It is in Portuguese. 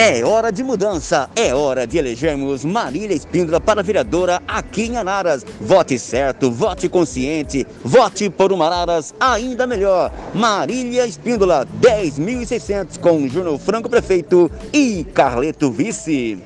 É hora de mudança, é hora de elegermos Marília Espíndola para vereadora aqui em Araras. Vote certo, vote consciente, vote por uma Araras ainda melhor. Marília Espíndola, 10.600 com Júnior Franco Prefeito e Carleto Vice.